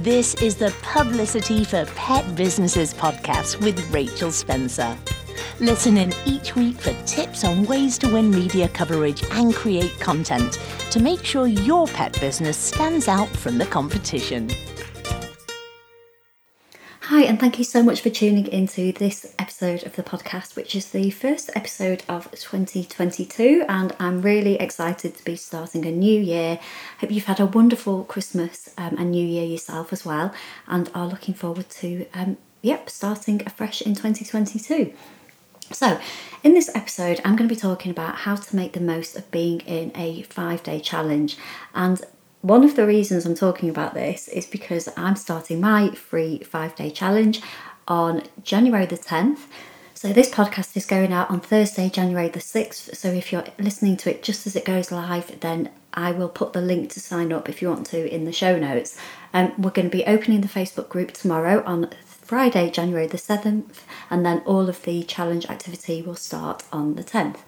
This is the Publicity for Pet Businesses podcast with Rachel Spencer. Listen in each week for tips on ways to win media coverage and create content to make sure your pet business stands out from the competition. Hi, and thank you so much for tuning into this episode of the podcast, which is the first episode of 2022. And I'm really excited to be starting a new year. Hope you've had a wonderful Christmas um, and New Year yourself as well, and are looking forward to, um, yep, starting afresh in 2022. So, in this episode, I'm going to be talking about how to make the most of being in a five day challenge. And one of the reasons I'm talking about this is because I'm starting my free five day challenge on January the 10th. So, this podcast is going out on Thursday, January the 6th. So, if you're listening to it just as it goes live, then I will put the link to sign up if you want to in the show notes. Um, we're going to be opening the Facebook group tomorrow on Friday, January the 7th, and then all of the challenge activity will start on the 10th.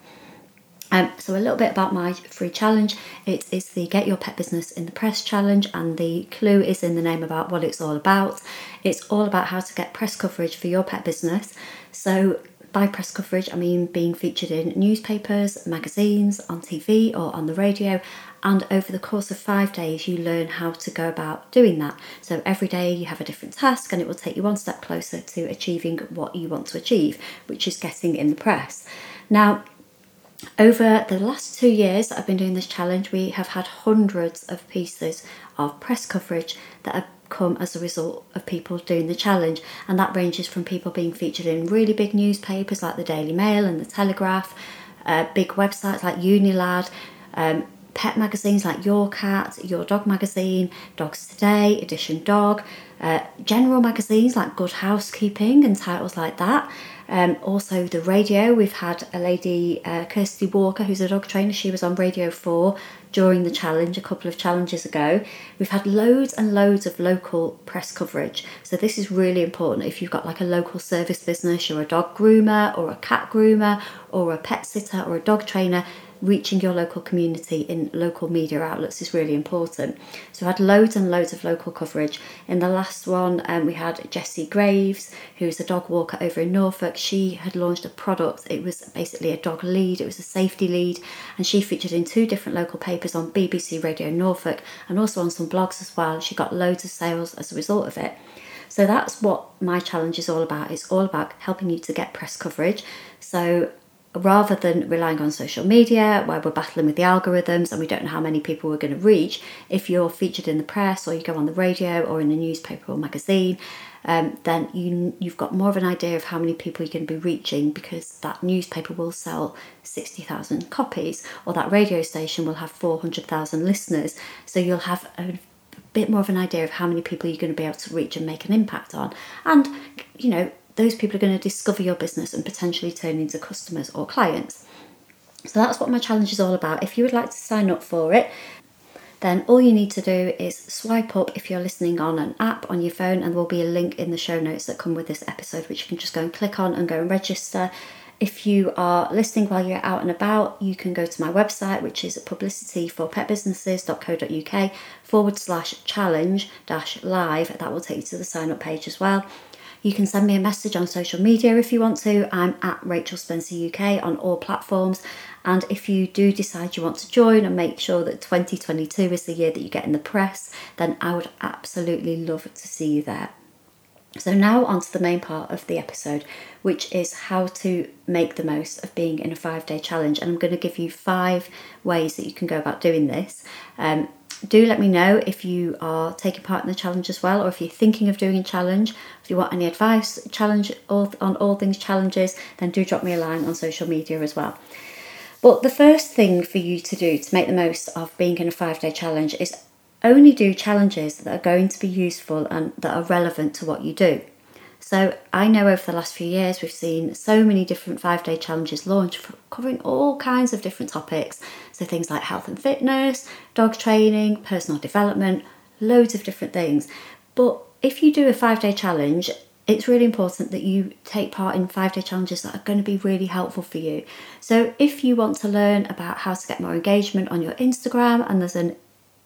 Um, so, a little bit about my free challenge it is the Get Your Pet Business in the Press challenge, and the clue is in the name about what it's all about. It's all about how to get press coverage for your pet business. So, by press coverage, I mean being featured in newspapers, magazines, on TV, or on the radio. And over the course of five days, you learn how to go about doing that. So every day you have a different task, and it will take you one step closer to achieving what you want to achieve, which is getting in the press. Now, over the last two years that I've been doing this challenge, we have had hundreds of pieces of press coverage that have come as a result of people doing the challenge, and that ranges from people being featured in really big newspapers like the Daily Mail and the Telegraph, uh, big websites like Unilad, um, pet magazines like Your Cat, Your Dog Magazine, Dogs Today, Edition Dog, uh, general magazines like Good Housekeeping and titles like that. Um, also, the radio, we've had a lady, uh, Kirsty Walker, who's a dog trainer. She was on Radio 4 during the challenge a couple of challenges ago. We've had loads and loads of local press coverage. So, this is really important if you've got like a local service business, you're a dog groomer or a cat groomer or a pet sitter or a dog trainer reaching your local community in local media outlets is really important. So, I had loads and loads of local coverage. In the last one, um, we had Jessie Graves, who's a dog walker over in Norfolk. She had launched a product, it was basically a dog lead, it was a safety lead, and she featured in two different local papers on BBC Radio Norfolk and also on some blogs as well. She got loads of sales as a result of it. So that's what my challenge is all about. It's all about helping you to get press coverage. So rather than relying on social media where we're battling with the algorithms and we don't know how many people we're going to reach, if you're featured in the press or you go on the radio or in a newspaper or magazine, um, then you, you've got more of an idea of how many people you're going to be reaching because that newspaper will sell 60,000 copies or that radio station will have 400,000 listeners. So you'll have a bit more of an idea of how many people you're going to be able to reach and make an impact on. And, you know, those people are going to discover your business and potentially turn into customers or clients. So that's what my challenge is all about. If you would like to sign up for it, then all you need to do is swipe up if you're listening on an app on your phone, and there will be a link in the show notes that come with this episode, which you can just go and click on and go and register. If you are listening while you're out and about, you can go to my website, which is publicityforpetbusinesses.co.uk forward slash challenge dash live. That will take you to the sign up page as well. You can send me a message on social media if you want to. I'm at Rachel Spencer UK on all platforms. And if you do decide you want to join and make sure that 2022 is the year that you get in the press, then I would absolutely love to see you there. So, now on to the main part of the episode, which is how to make the most of being in a five day challenge. And I'm going to give you five ways that you can go about doing this. Um, do let me know if you are taking part in the challenge as well, or if you're thinking of doing a challenge. If you want any advice, challenge all, on all things challenges, then do drop me a line on social media as well. But the first thing for you to do to make the most of being in a five day challenge is only do challenges that are going to be useful and that are relevant to what you do. So I know over the last few years we've seen so many different five day challenges launched covering all kinds of different topics. So things like health and fitness, dog training, personal development, loads of different things. But if you do a five day challenge, it's really important that you take part in five day challenges that are going to be really helpful for you. So, if you want to learn about how to get more engagement on your Instagram and there's an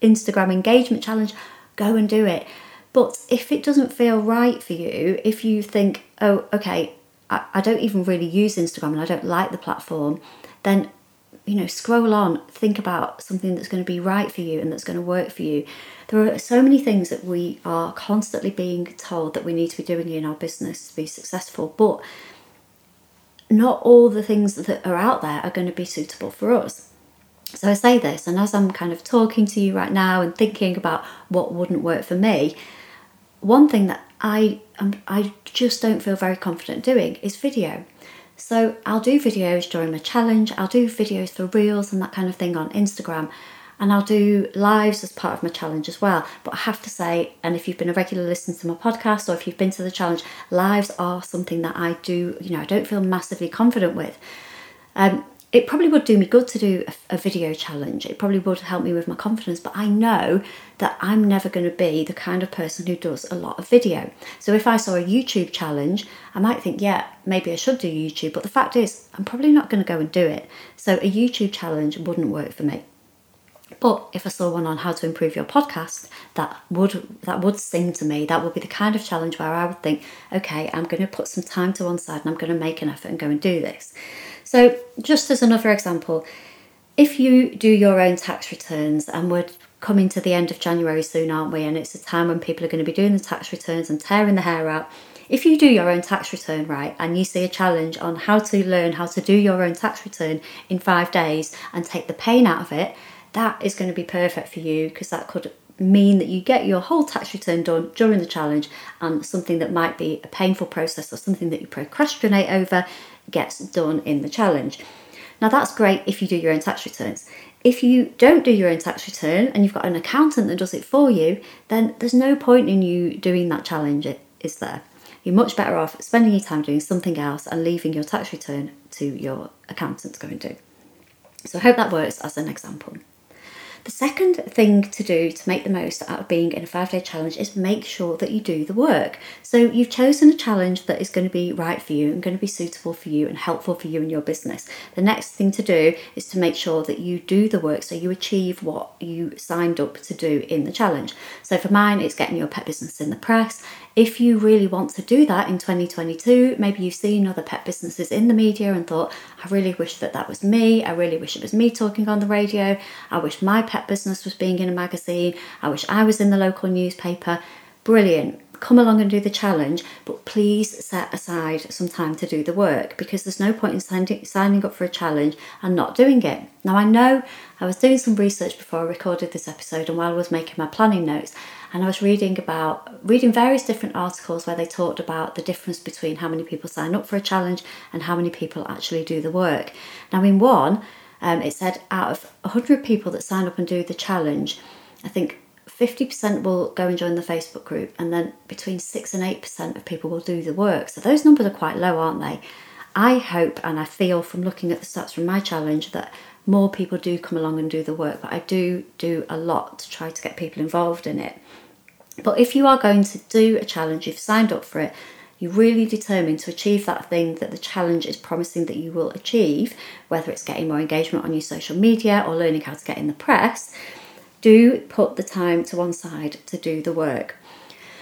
Instagram engagement challenge, go and do it But if it doesn't feel right for you, if you think, oh, okay, I, I don't even really use Instagram and I don't like the platform, then you know, scroll on, think about something that's going to be right for you and that's going to work for you. There are so many things that we are constantly being told that we need to be doing in our business to be successful, but not all the things that are out there are going to be suitable for us. So I say this, and as I'm kind of talking to you right now and thinking about what wouldn't work for me, one thing that I um, I just don't feel very confident doing is video. So I'll do videos during my challenge, I'll do videos for reels and that kind of thing on Instagram, and I'll do lives as part of my challenge as well. But I have to say, and if you've been a regular listener to my podcast or if you've been to the challenge, lives are something that I do, you know, I don't feel massively confident with. Um, it probably would do me good to do a, a, video challenge. It probably would help me with my confidence, but I know that I'm never going to be the kind of person who does a lot of video. So if I saw a YouTube challenge, I might think, yeah, maybe I should do YouTube, but the fact is, I'm probably not going to go and do it. So a YouTube challenge wouldn't work for me. But if I saw one on how to improve your podcast, that would that would sing to me. That would be the kind of challenge where I would think, okay, I'm going to put some time to one side and I'm going to make an effort and go and do this. So, just as another example, if you do your own tax returns, and we're coming to the end of January soon, aren't we? And it's a time when people are going to be doing the tax returns and tearing the hair out. If you do your own tax return right and you see a challenge on how to learn how to do your own tax return in five days and take the pain out of it, that is going to be perfect for you because that could mean that you get your whole tax return done during the challenge and something that might be a painful process or something that you procrastinate over gets done in the challenge. Now, that's great if you do your own tax returns. If you don't do your own tax return and you've got an accountant that does it for you, then there's no point in you doing that challenge, is there? You're much better off spending your time doing something else and leaving your tax return to your accountant to go and do. So I hope that works as an example. The second thing to do to make the most out of being in a five day challenge is make sure that you do the work. So you've chosen a challenge that is going to be right for you and going to be suitable for you and helpful for you and your business. The next thing to do is to make sure that you do the work so you achieve what you signed up to do in the challenge. So for mine, it's getting your pet business in the press. If you really want to do that in 2022, maybe you've seen other pet businesses in the media and thought, I really wish that that was me. I really wish it was me talking on the radio. I wish my pet business was being in a magazine. I wish I was in the local newspaper. Brilliant. Come along and do the challenge, but please set aside some time to do the work because there's no point in signing, up for a challenge and not doing it. Now, I know I was doing some research before I recorded this episode, and while I was making my planning notes, and I was reading about reading various different articles where they talked about the difference between how many people sign up for a challenge and how many people actually do the work. Now, in one, um, it said out of 100 people that sign up and do the challenge, I think 50% will go and join the Facebook group, and then between 6 and 8% of people will do the work. So those numbers are quite low, aren't they? I hope and I feel from looking at the stats from my challenge that more people do come along and do the work, but I do do a lot to try to get people involved in it. But if you are going to do a challenge, you've signed up for it, you're really determined to achieve that thing that the challenge is promising that you will achieve, whether it's getting more engagement on your social media or learning how to get in the press, do put the time to one side to do the work.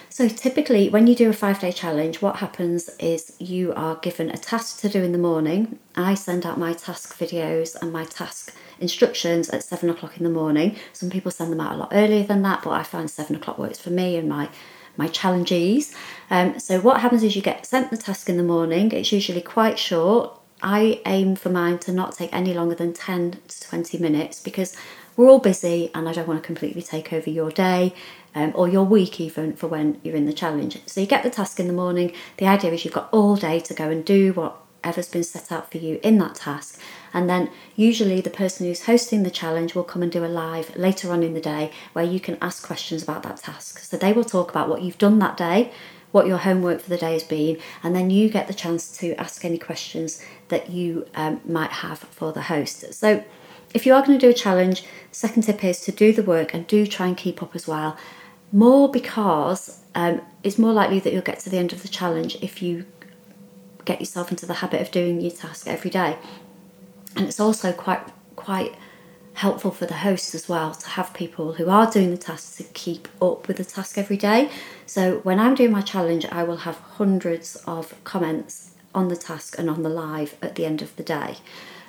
So, typically, when you do a five day challenge, what happens is you are given a task to do in the morning. I send out my task videos and my task instructions at seven o'clock in the morning. Some people send them out a lot earlier than that, but I find seven o'clock works for me and my my challenges. Um, so what happens is you get sent the task in the morning. It's usually quite short. I aim for mine to not take any longer than 10 to 20 minutes because we're all busy and I don't want to completely take over your day um, or your week even for when you're in the challenge. So you get the task in the morning. The idea is you've got all day to go and do whatever's been set out for you in that task. And then usually the person who's hosting the challenge will come and do a live later on in the day where you can ask questions about that task. So they will talk about what you've done that day, what your homework for the day has been, and then you get the chance to ask any questions that you um, might have for the host. So if you are going to do a challenge, second tip is to do the work and do try and keep up as well. More because um, it's more likely that you'll get to the end of the challenge if you get yourself into the habit of doing your task every day and it's also quite quite helpful for the host as well to have people who are doing the task to keep up with the task every day. So when I'm doing my challenge, I will have hundreds of comments on the task and on the live at the end of the day.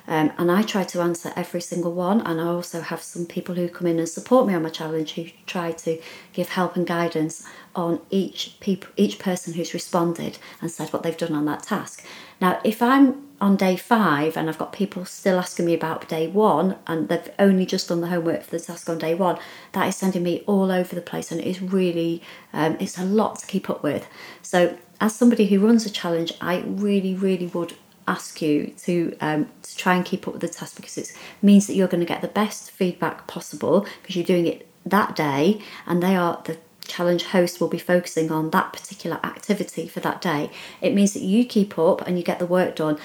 Um, and I try to answer every single one. And I also have some people who come in and support me on my challenge who try to give help and guidance on each each person who's responded and said what they've done on that task. Now, if I'm on day five and I've got people still asking me about day one and they've only just done the homework for the task on day one, that is sending me all over the place and it is really, um, it's a lot to keep up with. So, as somebody who runs a challenge, I really, really would ask you to um, to try and keep up with the task because it means that you're going to get the best feedback possible because you're doing it that day and they are the challenge host will be focusing on that particular activity for that day. It means that you keep up and you get the work done.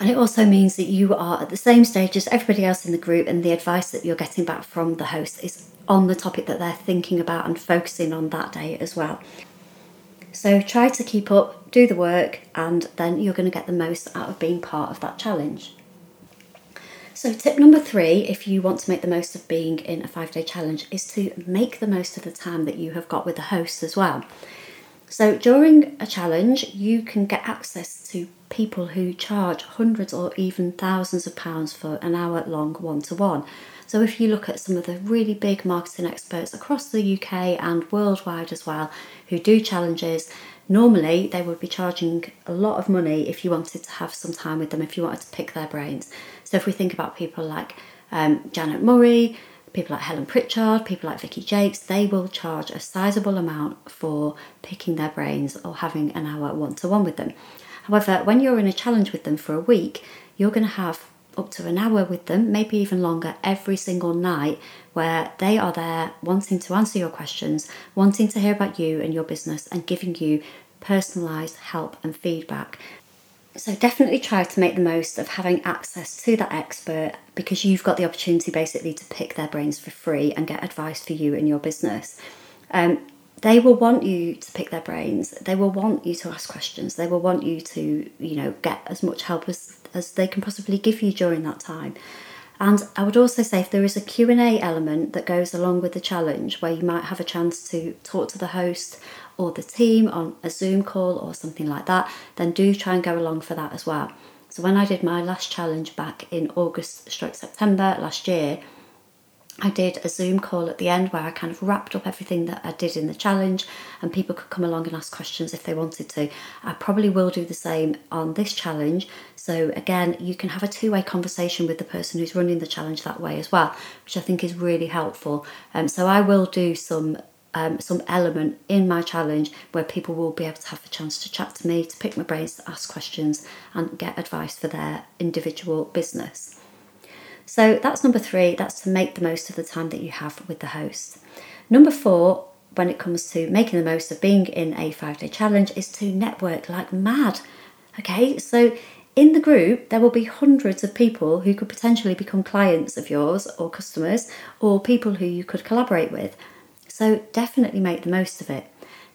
And it also means that you are at the same stage as everybody else in the group, and the advice that you're getting back from the host is on the topic that they're thinking about and focusing on that day as well. So try to keep up, do the work, and then you're going to get the most out of being part of that challenge. So, tip number three, if you want to make the most of being in a five day challenge, is to make the most of the time that you have got with the host as well. So, during a challenge, you can get access to people who charge hundreds or even thousands of pounds for an hour long one to one. So, if you look at some of the really big marketing experts across the UK and worldwide as well who do challenges, normally they would be charging a lot of money if you wanted to have some time with them, if you wanted to pick their brains. So if we think about people like um, Janet Murray, people like Helen Pritchard, people like Vicky Jakes, they will charge a sizable amount for picking their brains or having an hour one to one with them. However, when you're in a challenge with them for a week, you're going to have up to an hour with them, maybe even longer, every single night, where they are there wanting to answer your questions, wanting to hear about you and your business, and giving you personalised help and feedback. So definitely try to make the most of having access to that expert because you've got the opportunity basically to pick their brains for free and get advice for you and your business. Um, they will want you to pick their brains. They will want you to ask questions. They will want you to, you know, get as much help as, as they can possibly give you during that time. And I would also say if there is a Q&A element that goes along with the challenge where you might have a chance to talk to the host or the team on a Zoom call or something like that, then do try and go along for that as well. So when I did my last challenge back in August stroke September last year, I did a Zoom call at the end where I kind of wrapped up everything that I did in the challenge and people could come along and ask questions if they wanted to. I probably will do the same on this challenge. So, again, you can have a two way conversation with the person who's running the challenge that way as well, which I think is really helpful. Um, so, I will do some um, some element in my challenge where people will be able to have the chance to chat to me, to pick my brains, to ask questions, and get advice for their individual business. So that's number three, that's to make the most of the time that you have with the host. Number four, when it comes to making the most of being in a five day challenge, is to network like mad. Okay, so in the group, there will be hundreds of people who could potentially become clients of yours or customers or people who you could collaborate with. So definitely make the most of it.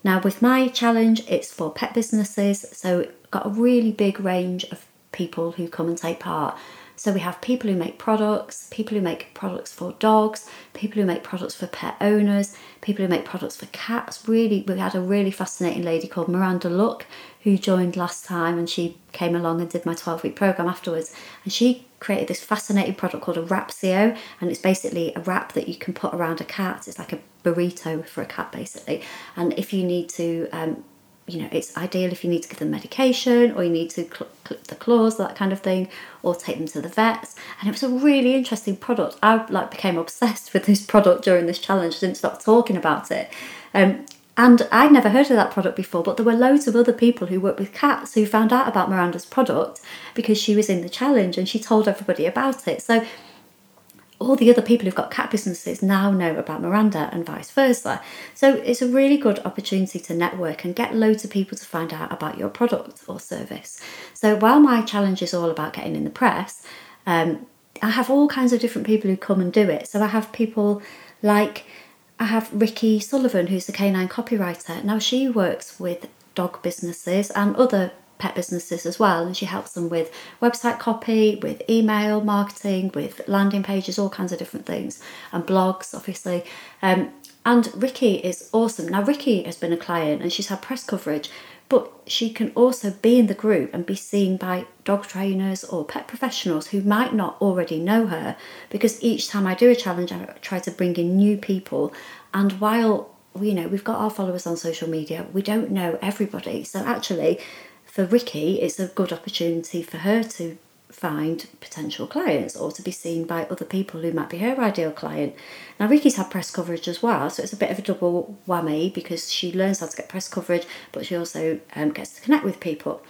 Now, with my challenge, it's for pet businesses, so got a really big range of people who come and take part. So we have people who make products, people who make products for dogs, people who make products for pet owners, people who make products for cats. Really, we had a really fascinating lady called Miranda Luck who joined last time and she came along and did my 12 week program afterwards. And she created this fascinating product called a Wrapsio, and it's basically a wrap that you can put around a cat. It's like a burrito for a cat, basically. And if you need to, um, you know, it's ideal if you need to give them medication or you need to cl- clip the claws, that kind of thing, or take them to the vets. And it was a really interesting product. I like became obsessed with this product during this challenge. didn't stop talking about it. Um, and I'd never heard of that product before, but there were loads of other people who work with cats who found out about Miranda's product because she was in the challenge and she told everybody about it. So all the other people who've got cat businesses now know about Miranda and vice versa. So it's a really good opportunity to network and get loads of people to find out about your product or service. So while my challenge is all about getting in the press, um, I have all kinds of different people who come and do it. So I have people like I have Ricky Sullivan, who's the canine copywriter. Now, she works with dog businesses and other pet businesses as well, and she helps them with website copy, with email marketing, with landing pages, all kinds of different things, and blogs, obviously. Um, and Ricky is awesome. Now, Ricky has been a client and she's had press coverage, but she can also be in the group and be seen by dog trainers or pet professionals who might not already know her because each time I do a challenge, I try to bring in new people. And while you know we've got our followers on social media, we don't know everybody. So actually, for Ricky, it's a good opportunity for her to find potential clients or to be seen by other people who might be her ideal client. Now, Ricky's had press coverage as well, so it's a bit of a double whammy because she learns how to get press coverage, but she also um, gets to connect with people.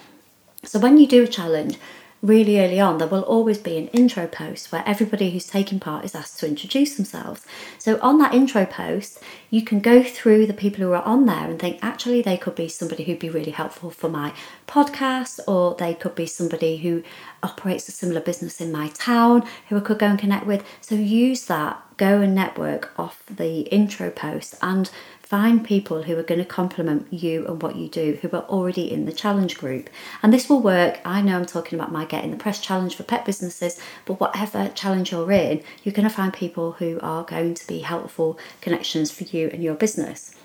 So, when you do a challenge, really early on, there will always be an intro post where everybody who's taking part is asked to introduce themselves. So, on that intro post, you can go through the people who are on there and think actually they could be somebody who'd be really helpful for my podcast, or they could be somebody who operates a similar business in my town who I could go and connect with. So, use that, go and network off the intro post and find people who are going to complement you and what you do who are already in the challenge group. And this will work. I know I'm talking about my Getting the Press challenge for pet businesses, but whatever challenge you're in, you're going to find people who are going to be helpful connections for you and your business.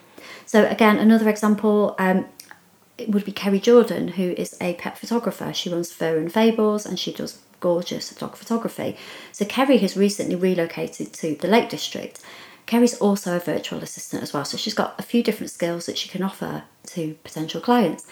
So, again, another example. Um, it would be Kerry Jordan, who is a pet photographer. She runs Fur and Fables and she does gorgeous dog photography. So Kerry has recently relocated to the Lake District Kerry's also a virtual assistant as well, so she's got a few different skills that she can offer to potential clients.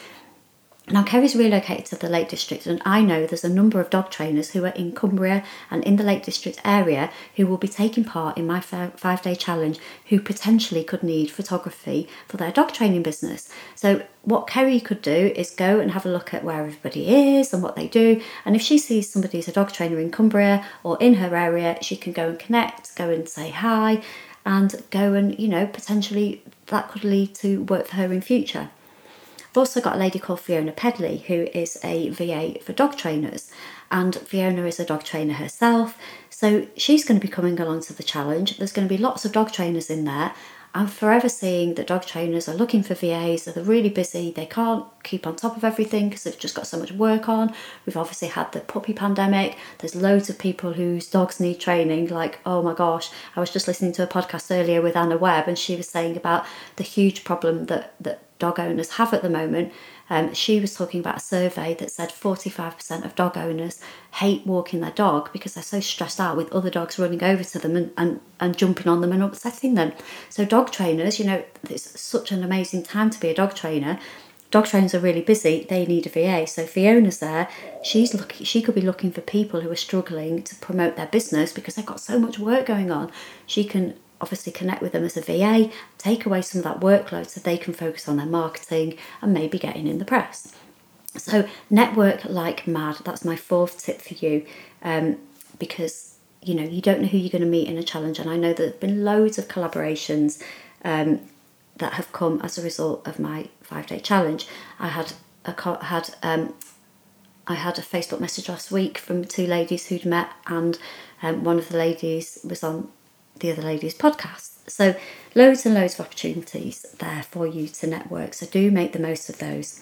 Now, Kerry's relocated to the Lake District, and I know there's a number of dog trainers who are in Cumbria and in the Lake District area who will be taking part in my five day challenge who potentially could need photography for their dog training business. So, what Kerry could do is go and have a look at where everybody is and what they do. And if she sees somebody who's a dog trainer in Cumbria or in her area, she can go and connect, go and say hi, and go and, you know, potentially that could lead to work for her in future. I've also got a lady called Fiona Pedley who is a VA for dog trainers, and Fiona is a dog trainer herself. So she's going to be coming along to the challenge. There's going to be lots of dog trainers in there, I'm forever seeing that dog trainers are looking for VAs, they're really busy, they can't keep on top of everything because they've just got so much work on. We've obviously had the puppy pandemic, there's loads of people whose dogs need training. Like, oh my gosh, I was just listening to a podcast earlier with Anna Webb and she was saying about the huge problem that, that dog owners have at the moment um, she was talking about a survey that said 45% of dog owners hate walking their dog because they're so stressed out with other dogs running over to them and, and, and jumping on them and upsetting them. So, dog trainers, you know, it's such an amazing time to be a dog trainer. Dog trainers are really busy, they need a VA. So Fiona's there, she's looking she could be looking for people who are struggling to promote their business because they've got so much work going on. She can obviously connect with them as a VA, take away some of that workload so they can focus on their marketing and maybe getting in the press. So, network like mad. That's my fourth tip for you um, because you know you don't know who you're going to meet in a challenge, and I know there have been loads of collaborations um, that have come as a result of my five day challenge. I had a had um, I had a Facebook message last week from two ladies who'd met, and um, one of the ladies was on the other ladies' podcast. So, loads and loads of opportunities there for you to network. So, do make the most of those.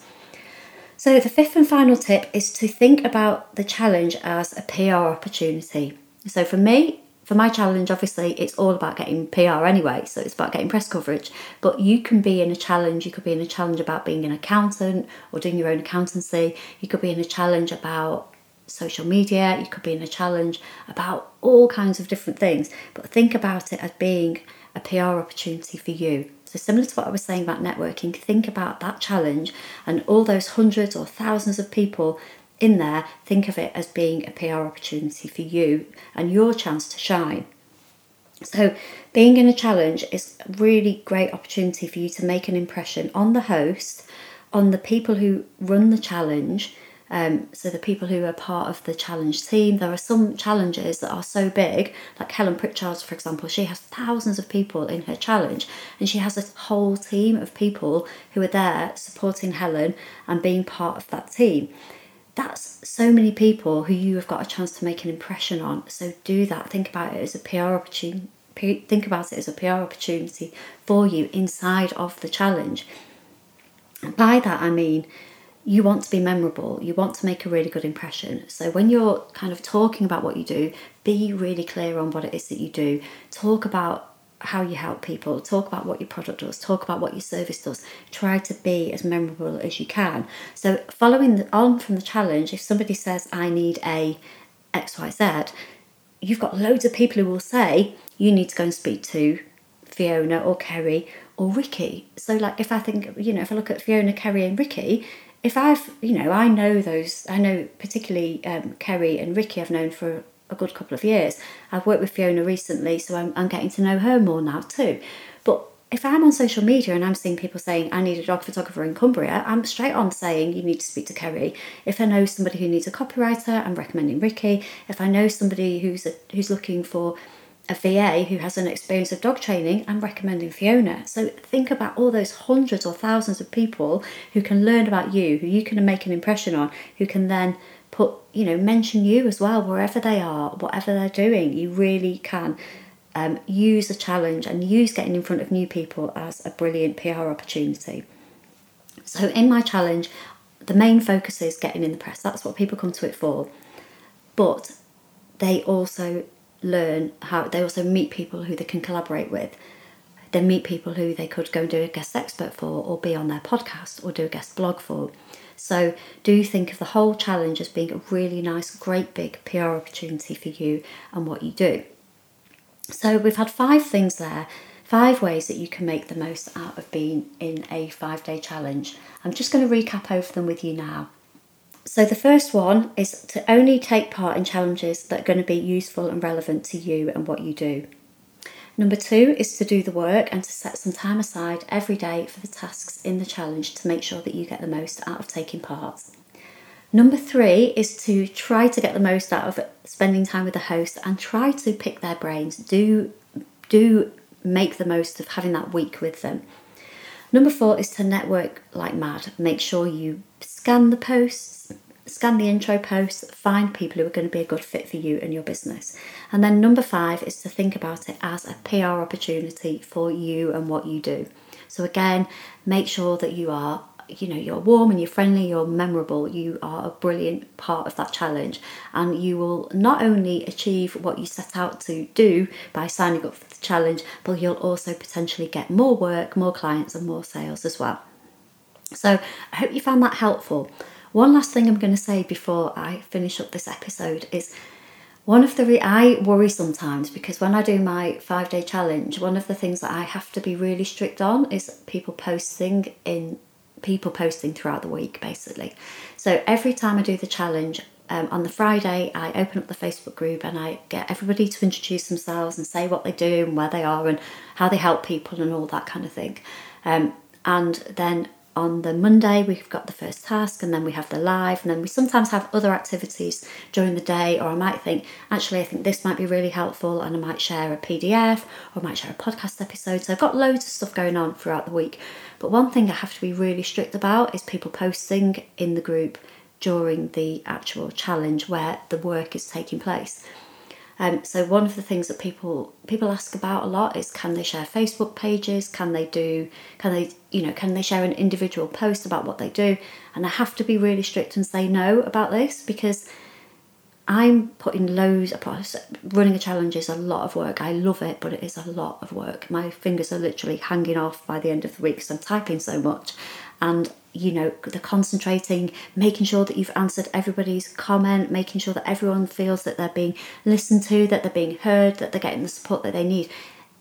So, the fifth and final tip is to think about the challenge as a PR opportunity. So, for me, for my challenge, obviously, it's all about getting PR anyway. So, it's about getting press coverage. But you can be in a challenge, you could be in a challenge about being an accountant or doing your own accountancy. You could be in a challenge about social media, you could be in a challenge about all kinds of different things, but think about it as being a PR opportunity for you. So, similar to what I was saying about networking, think about that challenge and all those hundreds or thousands of people in there, think of it as being a PR opportunity for you and your chance to shine. So, being in a challenge is a really great opportunity for you to make an impression on the host, on the people who run the challenge, um, so the people who are part of the challenge team, there are some challenges that are so big, like Helen Pritchard, for example, she has thousands of people in her challenge, and she has a whole team of people who are there supporting Helen and being part of that team. That's so many people who you have got a chance to make an impression on. So do that. Think about it as a PR opportunity. Think about it as a PR opportunity for you inside of the challenge. By that I mean you want to be memorable, you want to make a really good impression. So when you're kind of talking about what you do, be really clear on what it is that you do. Talk about how you help people, talk about what your product does, talk about what your service does. Try to be as memorable as you can. So following on from the challenge, if somebody says I need a XYZ, you've got loads of people who will say you need to go and speak to Fiona or Kerry or Ricky. So like if I think, you know, if I look at Fiona, Kerry and Ricky, if I've, you know, I know those, I know particularly um, Kerry and Ricky I've known for a good couple of years. I've worked with Fiona recently, so I'm, I'm getting to know her more now too. But if I'm on social media and I'm seeing people saying I need a dog photographer in Cumbria, I'm straight on saying you need to speak to Kerry. If I know somebody who needs a copywriter, I'm recommending Ricky. If I know somebody who's a, who's looking for a VA who has an experience of dog training, I'm recommending Fiona. So think about all those hundreds or thousands of people who can learn about you, who you can make an impression on, who can then put, you know, mention you as well wherever they are, whatever they're doing. You really can um, use the challenge and use getting in front of new people as a brilliant PR opportunity. So in my challenge, the main focus is getting in the press. That's what people come to it for. But they also learn how they also meet people who they can collaborate with. They meet people who they could go and do a guest expert for, or be on their podcast, or do a guest blog for. So, do think of the whole challenge as being a really nice, great big PR opportunity for you and what you do. So, we've had five things there, five ways that you can make the most out of being in a five day challenge. I'm just going to recap over them with you now. So, the first one is to only take part in challenges that are going to be useful and relevant to you and what you do. Number two is to do the work and to set some time aside every day for the tasks in the challenge to make sure that you get the most out of taking part. Number three is to try to get the most out of spending time with the host and try to pick their brains. Do do make the most of having that week with them. Number four is to network like mad. Make sure you scan the posts, scan the intro posts, find people who are going to be a good fit for you and your business. And then number five is to think about it as a PR opportunity for you and what you do. So again, make sure that you are you know you're warm and you're friendly you're memorable you are a brilliant part of that challenge and you will not only achieve what you set out to do by signing up for the challenge but you'll also potentially get more work more clients and more sales as well so i hope you found that helpful one last thing i'm going to say before i finish up this episode is one of the re- I worry sometimes because when I do my five day challenge, one of the things that I have to be really strict on is people posting in people posting throughout the week, basically. So every time I do the challenge, um, on the Friday, I open up the Facebook group and I get everybody to introduce themselves and say what they do and where they are and how they help people and all that kind of thing. Um, and then on the Monday, we've got the first task, and then we have the live, and then we sometimes have other activities during the day. Or I might think, actually, I think this might be really helpful, and I might share a PDF or I might share a podcast episode. So I've got loads of stuff going on throughout the week. But one thing I have to be really strict about is people posting in the group during the actual challenge where the work is taking place. Um, so one of the things that people people ask about a lot is can they share Facebook pages? Can they do? Can they you know? Can they share an individual post about what they do? And I have to be really strict and say no about this because I'm putting loads of running a challenge is a lot of work. I love it, but it is a lot of work. My fingers are literally hanging off by the end of the week because I'm typing so much, and you know the concentrating making sure that you've answered everybody's comment making sure that everyone feels that they're being listened to that they're being heard that they're getting the support that they need.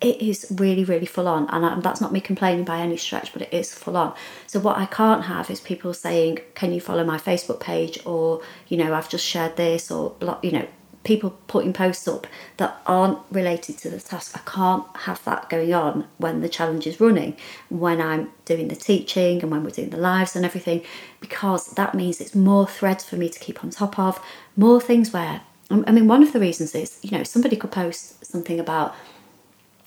It is really really full on and um, that's not me complaining by any stretch but it is full on. So what i can't have is people saying can you follow my facebook page? or you know i've just shared this or you know people putting posts up that aren't related to the task. I can't have that going on when the challenge is running, when I'm doing the teaching and when we're doing the lives and everything, because that means it's more threads for me to keep on top of, more things where, um, I mean, one of the reasons is, you know, somebody could post something about,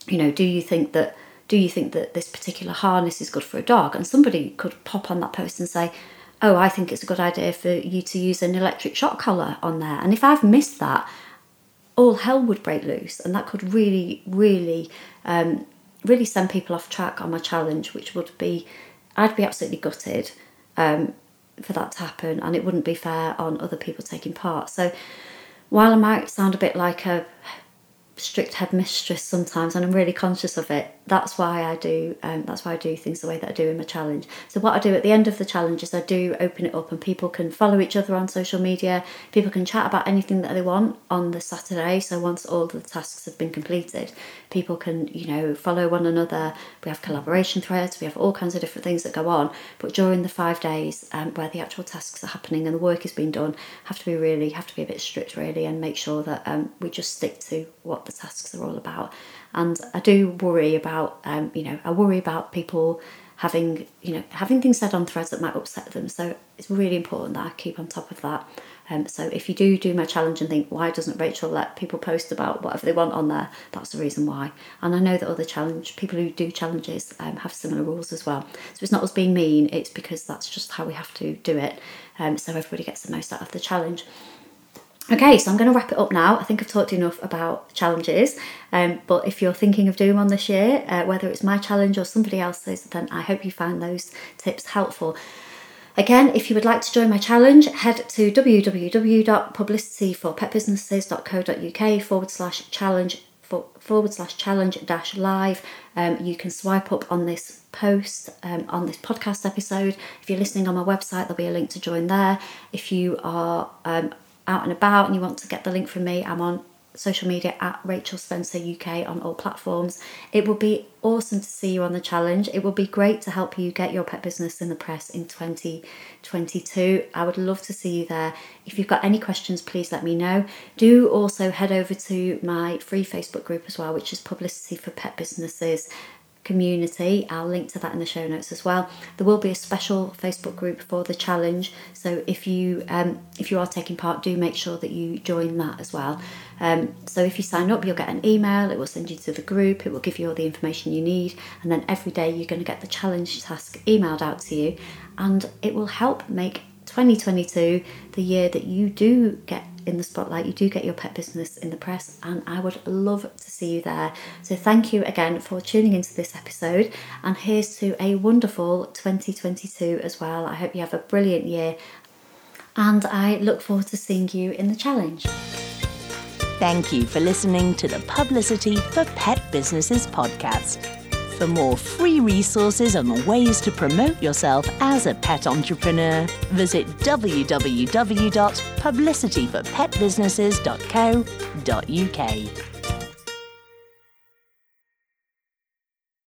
you know, do you think that do you think that this particular harness is good for a dog? And somebody could pop on that post and say, oh, I think it's a good idea for you to use an electric shock collar on there. And if I've missed that, all hell would break loose, and that could really, really, um, really send people off track on my challenge, which would be, I'd be absolutely gutted. Um, for that to happen, and it wouldn't be fair on other people taking part. So, while I might sound a bit like a strict headmistress sometimes, and I'm really conscious of it. That's why I do. Um, that's why I do things the way that I do in my challenge. So what I do at the end of the challenge is I do open it up, and people can follow each other on social media. People can chat about anything that they want on the Saturday. So once all the tasks have been completed, people can you know follow one another. We have collaboration threads. We have all kinds of different things that go on. But during the five days um, where the actual tasks are happening and the work is being done, have to be really have to be a bit strict really, and make sure that um, we just stick to what the tasks are all about. And I do worry about, um, you know, I worry about people having, you know, having things said on threads that might upset them. So it's really important that I keep on top of that. Um, so if you do do my challenge and think, why doesn't Rachel let people post about whatever they want on there? That's the reason why. And I know that other challenge people who do challenges um, have similar rules as well. So it's not us being mean; it's because that's just how we have to do it. Um, so everybody gets the most out of the challenge. Okay, so I'm going to wrap it up now. I think I've talked enough about challenges. Um, but if you're thinking of doing one this year, uh, whether it's my challenge or somebody else's, then I hope you found those tips helpful. Again, if you would like to join my challenge, head to www.publicityforpetbusinesses.co.uk forward slash challenge forward slash challenge dash live. Um, you can swipe up on this post um, on this podcast episode. If you're listening on my website, there'll be a link to join there. If you are um, out and about and you want to get the link from me, I'm on social media at Rachel Spencer UK on all platforms. It would be awesome to see you on the challenge. It would be great to help you get your pet business in the press in 2022. I would love to see you there. If you've got any questions, please let me know. Do also head over to my free Facebook group as well, which is Publicity for Pet Businesses community. I'll link to that in the show notes as well. There will be a special Facebook group for the challenge, so if you um, if you are taking part, do make sure that you join that as well. Um, so if you sign up, you'll get an email. It will send you to the group. It will give you all the information you need, and then every day you're going to get the challenge task emailed out to you, and it will help make 2022 the year that you do get in the spotlight, you do get your pet business in the press, and I would love to see you there. So, thank you again for tuning into this episode, and here's to a wonderful 2022 as well. I hope you have a brilliant year, and I look forward to seeing you in the challenge. Thank you for listening to the Publicity for Pet Businesses podcast. For more free resources and ways to promote yourself as a pet entrepreneur, visit www.publicityforpetbusinesses.co.uk.